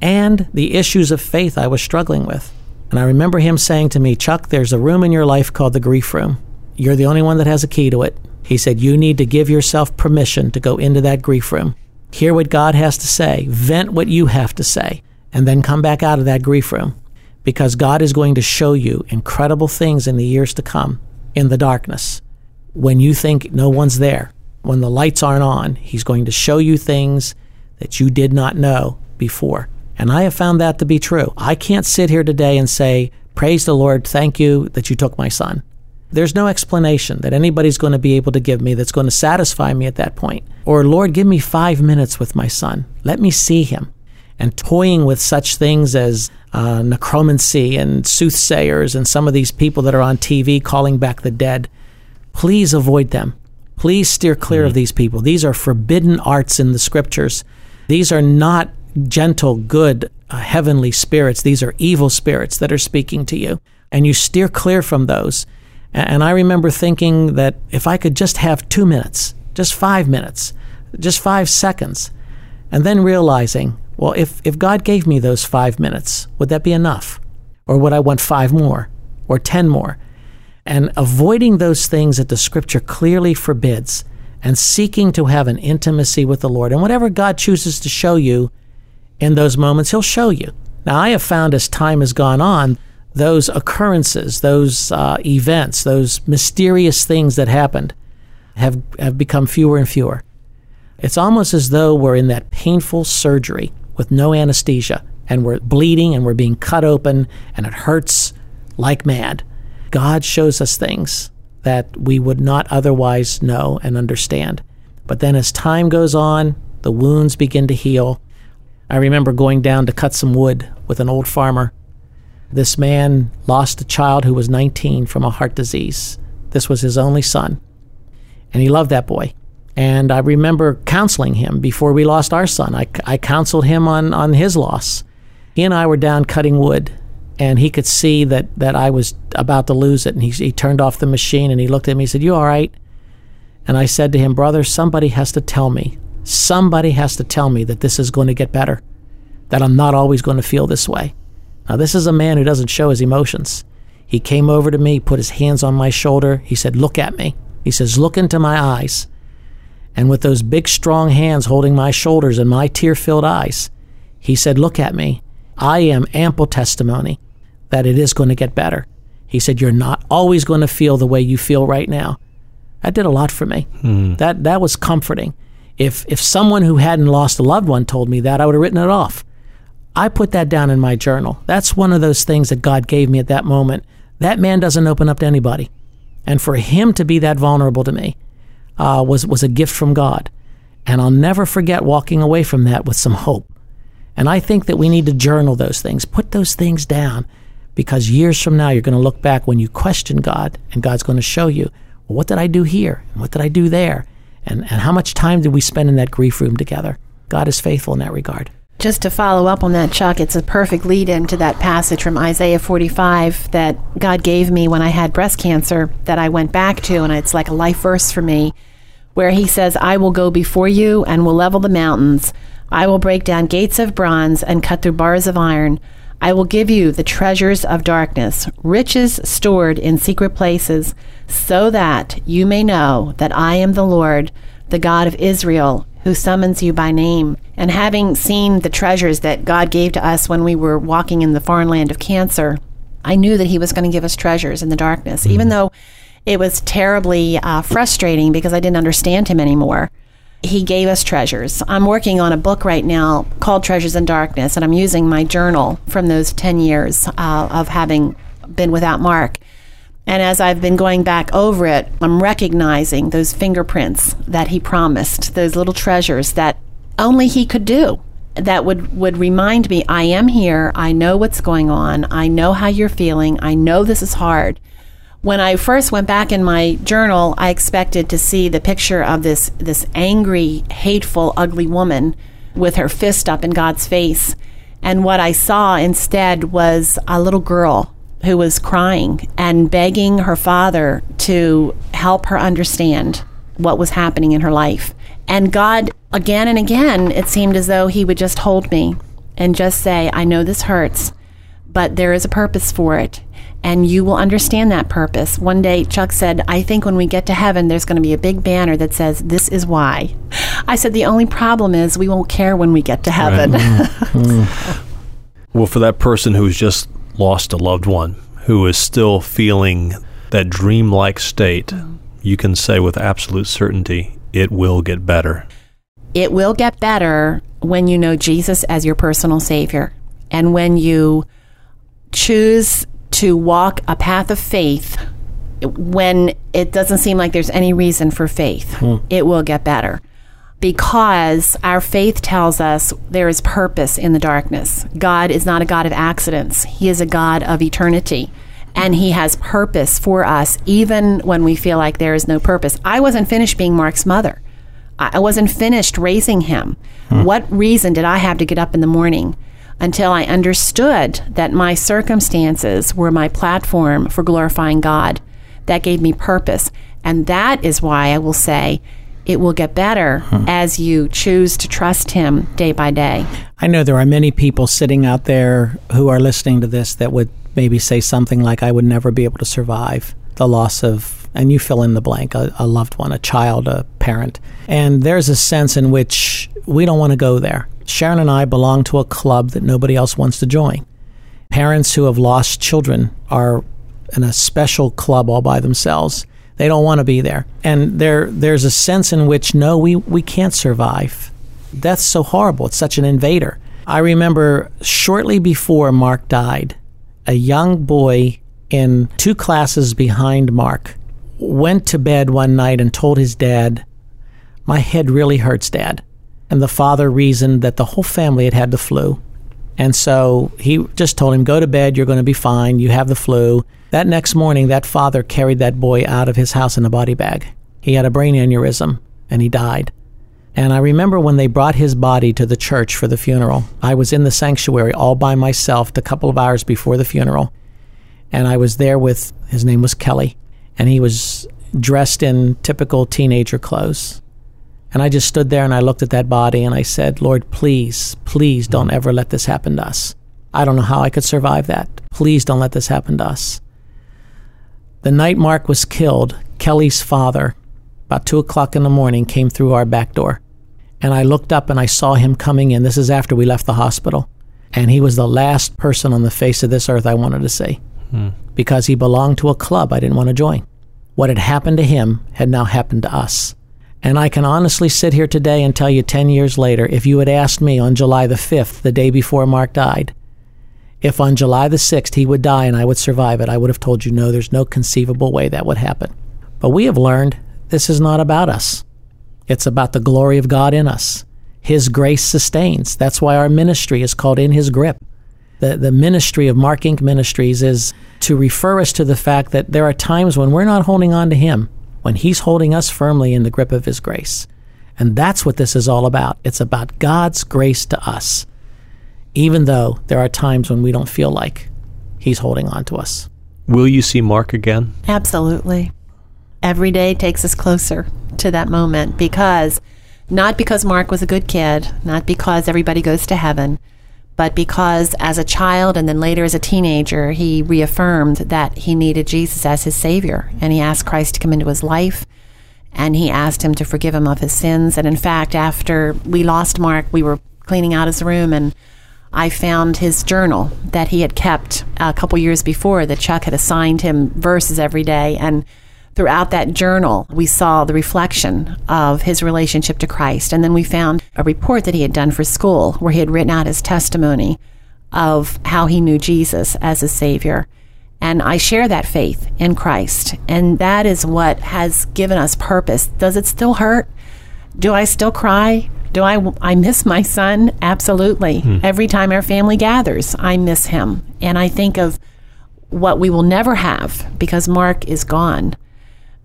[SPEAKER 3] and the issues of faith I was struggling with. And I remember him saying to me, Chuck, there's a room in your life called the grief room. You're the only one that has a key to it. He said, You need to give yourself permission to go into that grief room, hear what God has to say, vent what you have to say, and then come back out of that grief room. Because God is going to show you incredible things in the years to come in the darkness. When you think no one's there, when the lights aren't on, He's going to show you things that you did not know before. And I have found that to be true. I can't sit here today and say, Praise the Lord, thank you that you took my son. There's no explanation that anybody's going to be able to give me that's going to satisfy me at that point. Or, Lord, give me five minutes with my son. Let me see him. And toying with such things as uh, necromancy and soothsayers and some of these people that are on TV calling back the dead, please avoid them. Please steer clear of these people. These are forbidden arts in the scriptures. These are not gentle, good, uh, heavenly spirits. These are evil spirits that are speaking to you. And you steer clear from those. A- And I remember thinking that if I could just have two minutes, just five minutes, just five seconds, and then realizing, well, if, if God gave me those five minutes, would that be enough? Or would I want five more or 10 more? And avoiding those things that the scripture clearly forbids and seeking to have an intimacy with the Lord. And whatever God chooses to show you in those moments, He'll show you. Now, I have found as time has gone on, those occurrences, those uh, events, those mysterious things that happened have, have become fewer and fewer. It's almost as though we're in that painful surgery with no anesthesia and we're bleeding and we're being cut open and it hurts like mad. God shows us things that we would not otherwise know and understand. But then as time goes on, the wounds begin to heal. I remember going down to cut some wood with an old farmer. This man lost a child who was 19 from a heart disease. This was his only son. And he loved that boy. And I remember counseling him before we lost our son. I, I counseled him on, on his loss. He and I were down cutting wood, and he could see that, that I was about to lose it. And he, he turned off the machine and he looked at me and said, You all right? And I said to him, Brother, somebody has to tell me. Somebody has to tell me that this is going to get better, that I'm not always going to feel this way. Now, this is a man who doesn't show his emotions. He came over to me, put his hands on my shoulder. He said, Look at me. He says, Look into my eyes. And with those big, strong hands holding my shoulders and my tear filled eyes, he said, Look at me. I am ample testimony that it is going to get better. He said, You're not always going to feel the way you feel right now. That did a lot for me. Hmm. That, that was comforting. If, if someone who hadn't lost a loved one told me that, I would have written it off. I put that down in my journal. That's one of those things that God gave me at that moment. That man doesn't open up to anybody. And for him to be that vulnerable to me uh, was, was a gift from God. And I'll never forget walking away from that with some hope. And I think that we need to journal those things, put those things down, because years from now, you're going to look back when you question God, and God's going to show you, well, what did I do here? And what did I do there? And, and how much time did we spend in that grief room together? God is faithful in that regard.
[SPEAKER 2] Just to follow up on that, Chuck, it's a perfect lead into that passage from Isaiah 45 that God gave me when I had breast cancer that I went back to, and it's like a life verse for me, where he says, I will go before you and will level the mountains. I will break down gates of bronze and cut through bars of iron. I will give you the treasures of darkness, riches stored in secret places, so that you may know that I am the Lord, the God of Israel, who summons you by name. And having seen the treasures that God gave to us when we were walking in the foreign land of cancer, I knew that He was going to give us treasures in the darkness, even though it was terribly uh, frustrating because I didn't understand Him anymore. He gave us treasures. I'm working on a book right now called Treasures in Darkness, and I'm using my journal from those 10 years uh, of having been without Mark. And as I've been going back over it, I'm recognizing those fingerprints that he promised, those little treasures that only he could do. That would, would remind me I am here. I know what's going on. I know how you're feeling. I know this is hard. When I first went back in my journal, I expected to see the picture of this, this angry, hateful, ugly woman with her fist up in God's face. And what I saw instead was a little girl who was crying and begging her father to help her understand what was happening in her life. And God, again and again, it seemed as though He would just hold me and just say, I know this hurts, but there is a purpose for it. And you will understand that purpose. One day, Chuck said, I think when we get to heaven, there's going to be a big banner that says, This is why. I said, The only problem is we won't care when we get to heaven. Mm. Mm.
[SPEAKER 4] Well, for that person who's just lost a loved one, who is still feeling that dreamlike state, you can say with absolute certainty, it will get better.
[SPEAKER 2] it will get better when you know Jesus as your personal Savior and when you choose to walk a path of faith when it doesn't seem like there's any reason for faith. Hmm. It will get better because our faith tells us there is purpose in the darkness. God is not a God of accidents, He is a God of eternity. And he has purpose for us, even when we feel like there is no purpose. I wasn't finished being Mark's mother. I wasn't finished raising him. Hmm. What reason did I have to get up in the morning until I understood that my circumstances were my platform for glorifying God? That gave me purpose. And that is why I will say it will get better as you choose to trust Him day by day.
[SPEAKER 3] I know there are many people sitting out there who are listening to this that would maybe say something like, I would never be able to survive the loss of, and you fill in the blank, a, a loved one, a child, a parent. And there's a sense in which we don't want to go there. Sharon and I belong to a club that nobody else wants to join. Parents who have lost children are in a special club all by themselves. They don't want to be there. And there there's a sense in which no, we, we can't survive. Death's so horrible. It's such an invader. I remember shortly before Mark died, a young boy in two classes behind Mark went to bed one night and told his dad, My head really hurts, Dad. And the father reasoned that the whole family had had the flu. And so he just told him, Go to bed, you're going to be fine, you have the flu. That next morning, that father carried that boy out of his house in a body bag. He had a brain aneurysm and he died. And I remember when they brought his body to the church for the funeral. I was in the sanctuary all by myself a couple of hours before the funeral. And I was there with, his name was Kelly, and he was dressed in typical teenager clothes. And I just stood there and I looked at that body and I said, Lord, please, please don't ever let this happen to us. I don't know how I could survive that. Please don't let this happen to us. The night Mark was killed, Kelly's father, about two o'clock in the morning, came through our back door. And I looked up and I saw him coming in. This is after we left the hospital. And he was the last person on the face of this earth I wanted to see. Hmm. because he belonged to a club I didn't want to join. What had happened to him had now happened to us. And I can honestly sit here today and tell you 10 years later, if you had asked me on July the 5th, the day before Mark died, if on July the 6th he would die and I would survive it, I would have told you no, there's no conceivable way that would happen. But we have learned this is not about us, it's about the glory of God in us. His grace sustains. That's why our ministry is called In His Grip. The, the ministry of Mark Inc. Ministries is to refer us to the fact that there are times when we're not holding on to Him, when He's holding us firmly in the grip of His grace. And that's what this is all about. It's about God's grace to us, even though there are times when we don't feel like He's holding on to us.
[SPEAKER 4] Will you see Mark again?
[SPEAKER 2] Absolutely. Every day takes us closer to that moment because not because Mark was a good kid, not because everybody goes to heaven, but because as a child and then later as a teenager, he reaffirmed that he needed Jesus as his Savior. And he asked Christ to come into his life and he asked him to forgive him of his sins. And in fact, after we lost Mark, we were cleaning out his room and I found his journal that he had kept a couple years before that Chuck had assigned him verses every day. And throughout that journal, we saw the reflection of his relationship to Christ. And then we found a report that he had done for school where he had written out his testimony of how he knew Jesus as a Savior. And I share that faith in Christ. And that is what has given us purpose. Does it still hurt? Do I still cry? Do I, I miss my son? Absolutely. Hmm. Every time our family gathers, I miss him. And I think of what we will never have because Mark is gone.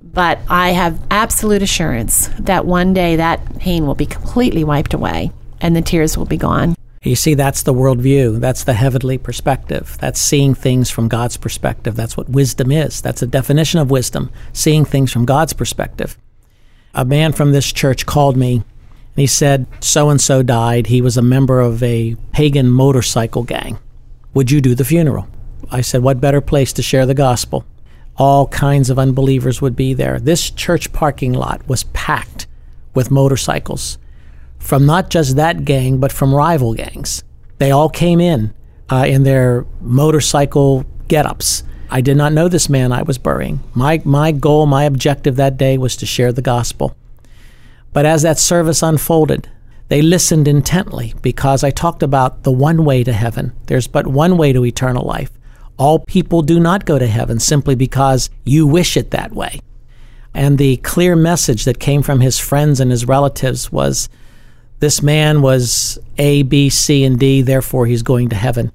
[SPEAKER 2] But I have absolute assurance that one day that pain will be completely wiped away and the tears will be gone.
[SPEAKER 3] You see, that's the worldview. That's the heavenly perspective. That's seeing things from God's perspective. That's what wisdom is. That's a definition of wisdom, seeing things from God's perspective. A man from this church called me he said, So and so died. He was a member of a pagan motorcycle gang. Would you do the funeral? I said, What better place to share the gospel? all kinds of unbelievers would be there. This church parking lot was packed with motorcycles from not just that gang, but from rival gangs. They all came in uh, in their motorcycle get ups. I did not know this man I was burying. My, my goal, my objective that day was to share the gospel. But as that service unfolded, they listened intently because I talked about the one way to heaven. There's but one way to eternal life. All people do not go to heaven simply because you wish it that way. And the clear message that came from his friends and his relatives was this man was A, B, C, and D, therefore he's going to heaven.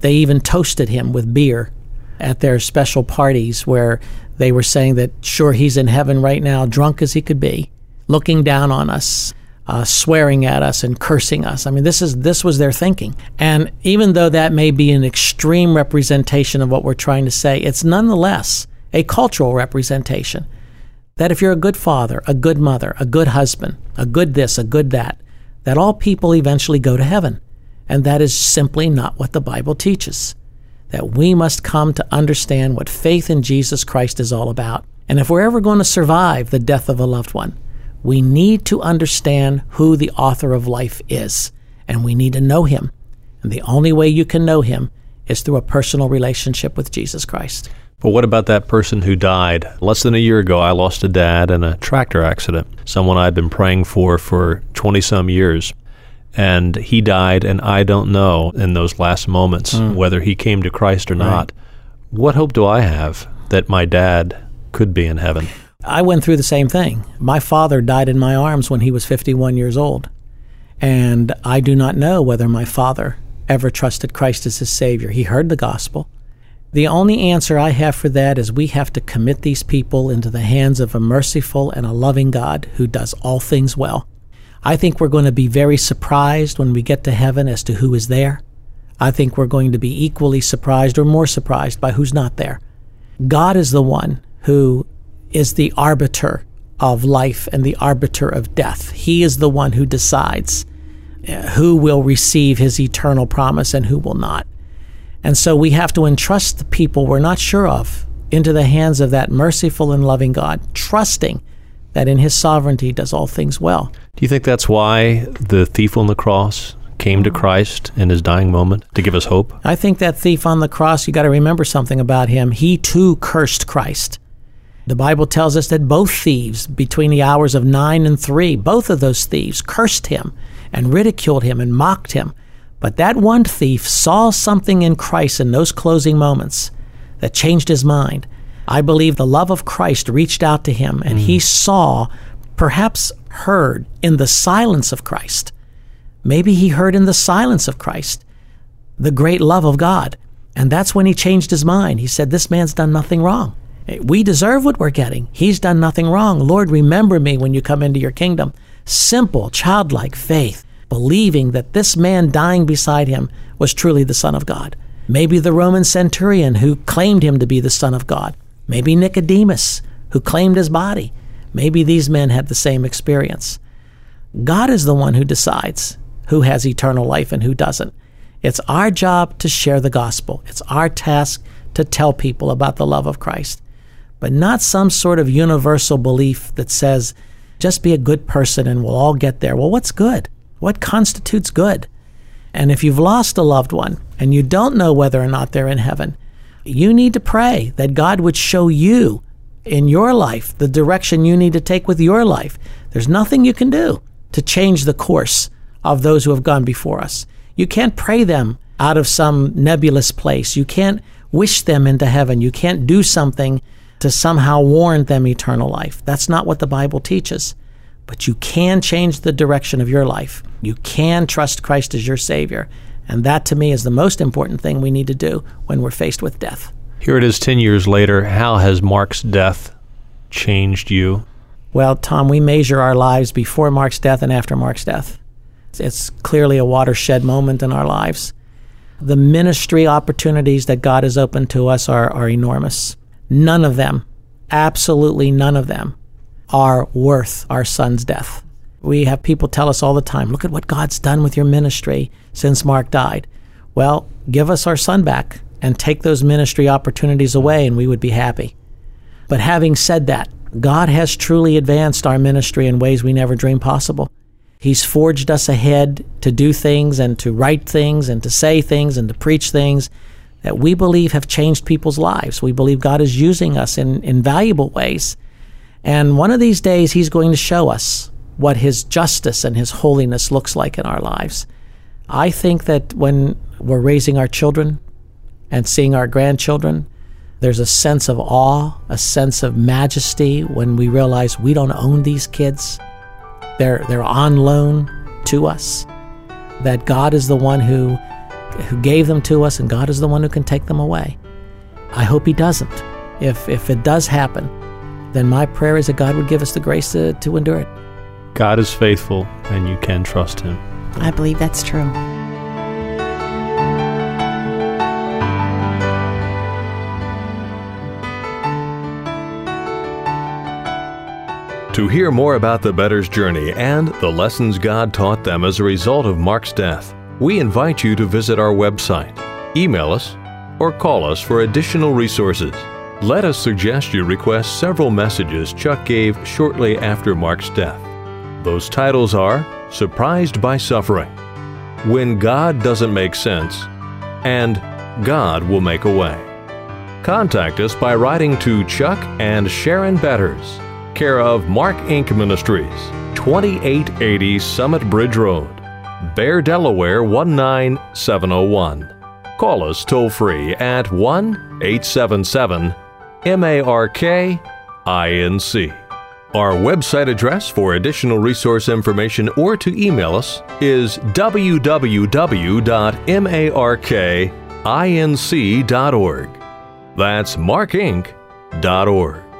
[SPEAKER 3] They even toasted him with beer at their special parties where they were saying that, sure, he's in heaven right now, drunk as he could be, looking down on us, uh, swearing at us and cursing us. I mean, this is this was their thinking. And even though that may be an extreme representation of what we're trying to say, it's nonetheless a cultural representation. That if you're a good father, a good mother, a good husband, a good this, a good that, that all people eventually go to heaven. And that is simply not what the Bible teaches. That we must come to understand what faith in Jesus Christ is all about. And if we're ever going to survive the death of a loved one, we need to understand who the author of life is, and we need to know him. And the only way you can know him is through a personal relationship with Jesus Christ.
[SPEAKER 4] But what about that person who died? Less than a year ago, I lost a dad in a tractor accident, someone I'd been praying for for 20 some years. And he died, and I don't know in those last moments mm. whether he came to Christ or not. What hope do I have that my dad could be in heaven?
[SPEAKER 3] I went through the same thing. My father died in my arms when he was 51 years old. And I do not know whether my father ever trusted Christ as his Savior. He heard the gospel. The only answer I have for that is we have to commit these people into the hands of a merciful and a loving God who does all things well. I think we're going to be very surprised when we get to heaven as to who is there. I think we're going to be equally surprised or more surprised by who's not there. God is the one who is the arbiter of life and the arbiter of death. He is the one who decides uh, who will receive his eternal promise and who will not. And so we have to entrust the people we're not sure of into the hands of that merciful and loving God, trusting that in his sovereignty does all things well.
[SPEAKER 4] Do you think that's why the thief on the cross came to Christ in his dying moment to give us hope?
[SPEAKER 3] I think that thief on the cross, you got to remember something about him. He too cursed Christ. The Bible tells us that both thieves, between the hours of 9 and 3, both of those thieves cursed him and ridiculed him and mocked him. But that one thief saw something in Christ in those closing moments that changed his mind. I believe the love of Christ reached out to him and mm. he saw, perhaps heard in the silence of Christ. Maybe he heard in the silence of Christ the great love of God. And that's when he changed his mind. He said, This man's done nothing wrong. We deserve what we're getting. He's done nothing wrong. Lord, remember me when you come into your kingdom. Simple, childlike faith, believing that this man dying beside him was truly the Son of God. Maybe the Roman centurion who claimed him to be the Son of God. Maybe Nicodemus who claimed his body. Maybe these men had the same experience. God is the one who decides who has eternal life and who doesn't. It's our job to share the gospel. It's our task to tell people about the love of Christ but not some sort of universal belief that says, just be a good person and we'll all get there. Well, what's good? What constitutes good? And if you've lost a loved one and you don't know whether or not they're in heaven, you need to pray that God would show you in your life the direction you need to take with your life. There's nothing you can do to change the course of those who have gone before us. You can't pray them out of some nebulous place. You can't wish them into heaven. You can't do something to somehow warrant them eternal life. That's not what the Bible teaches. But you can change the direction of your life. You can trust Christ as your Savior. And that to me is the most important thing we need to do when we're faced with death.
[SPEAKER 4] Here it is 10 years later. How has Mark's death changed you?
[SPEAKER 3] Well, Tom, we measure our lives before Mark's death and after Mark's death. It's clearly a watershed moment in our lives. The ministry opportunities that God has opened to us are, are enormous. None of them, absolutely none of them, are worth our son's death. We have people tell us all the time, look at what God's done with your ministry since Mark died. Well, give us our son back and take those ministry opportunities away, and we would be happy. But having said that, God has truly advanced our ministry in ways we never dreamed possible. He's forged us ahead to do things and to write things and to say things and to preach things that we believe have changed people's lives. We believe God is using us in, in valuable ways. And one of these days, He's going to show us what His justice and His holiness looks like in our lives. I think that when we're raising our children and seeing our grandchildren, there's a sense of awe, a sense of majesty when we realize we don't own these kids. They're, they're on loan to us. That God is the one who who gave them to us, and God is the one who can take them away. I hope He doesn't. If, if it does happen, then my prayer is that God would give us the grace to, to endure it.
[SPEAKER 4] God is faithful, and you can trust Him.
[SPEAKER 2] I believe that's true.
[SPEAKER 1] To hear more about the Betters' journey and the lessons God taught them as a result of Mark's death, we invite you to visit our website, email us, or call us for additional resources. Let us suggest you request several messages Chuck gave shortly after Mark's death. Those titles are Surprised by Suffering, When God Doesn't Make Sense, and God Will Make a Way. Contact us by writing to Chuck and Sharon Betters, care of Mark Inc. Ministries, 2880 Summit Bridge Road. Bear, Delaware 19701. Call us toll free at 1 877 MARK INC. Our website address for additional resource information or to email us is www.markinc.org. That's markinc.org.